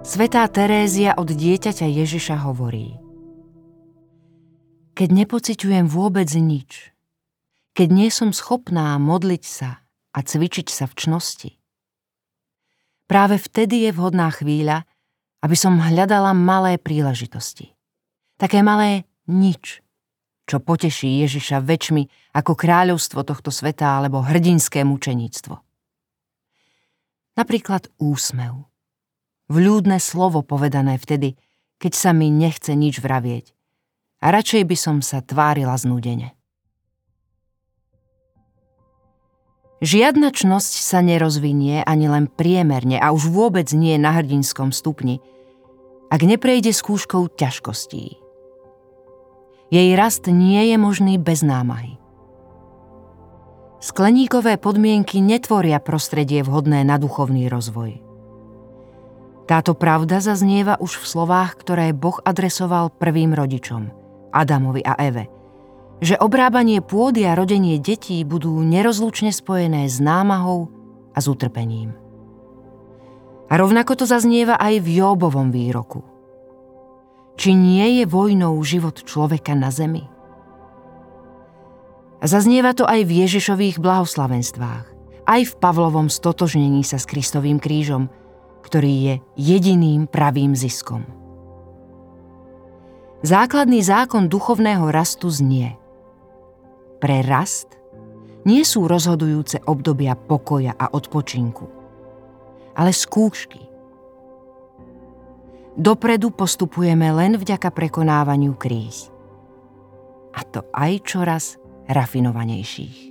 Svetá Terézia od dieťaťa Ježiša hovorí Keď nepociťujem vôbec nič, keď nie som schopná modliť sa a cvičiť sa v čnosti, práve vtedy je vhodná chvíľa, aby som hľadala malé príležitosti. Také malé nič, čo poteší Ježiša väčšmi ako kráľovstvo tohto sveta alebo hrdinské mučeníctvo. Napríklad úsmev vľúdne slovo povedané vtedy, keď sa mi nechce nič vravieť. A radšej by som sa tvárila znúdene. Žiadna čnosť sa nerozvinie ani len priemerne a už vôbec nie na hrdinskom stupni, ak neprejde skúškou ťažkostí. Jej rast nie je možný bez námahy. Skleníkové podmienky netvoria prostredie vhodné na duchovný rozvoj. Táto pravda zaznieva už v slovách, ktoré Boh adresoval prvým rodičom, Adamovi a Eve, že obrábanie pôdy a rodenie detí budú nerozlučne spojené s námahou a s utrpením. A rovnako to zaznieva aj v Jóbovom výroku. Či nie je vojnou život človeka na zemi? Zaznieva to aj v Ježišových blahoslavenstvách, aj v Pavlovom stotožnení sa s Kristovým krížom – ktorý je jediným pravým ziskom. Základný zákon duchovného rastu znie. Pre rast nie sú rozhodujúce obdobia pokoja a odpočinku, ale skúšky. Dopredu postupujeme len vďaka prekonávaniu kríz. A to aj čoraz rafinovanejších.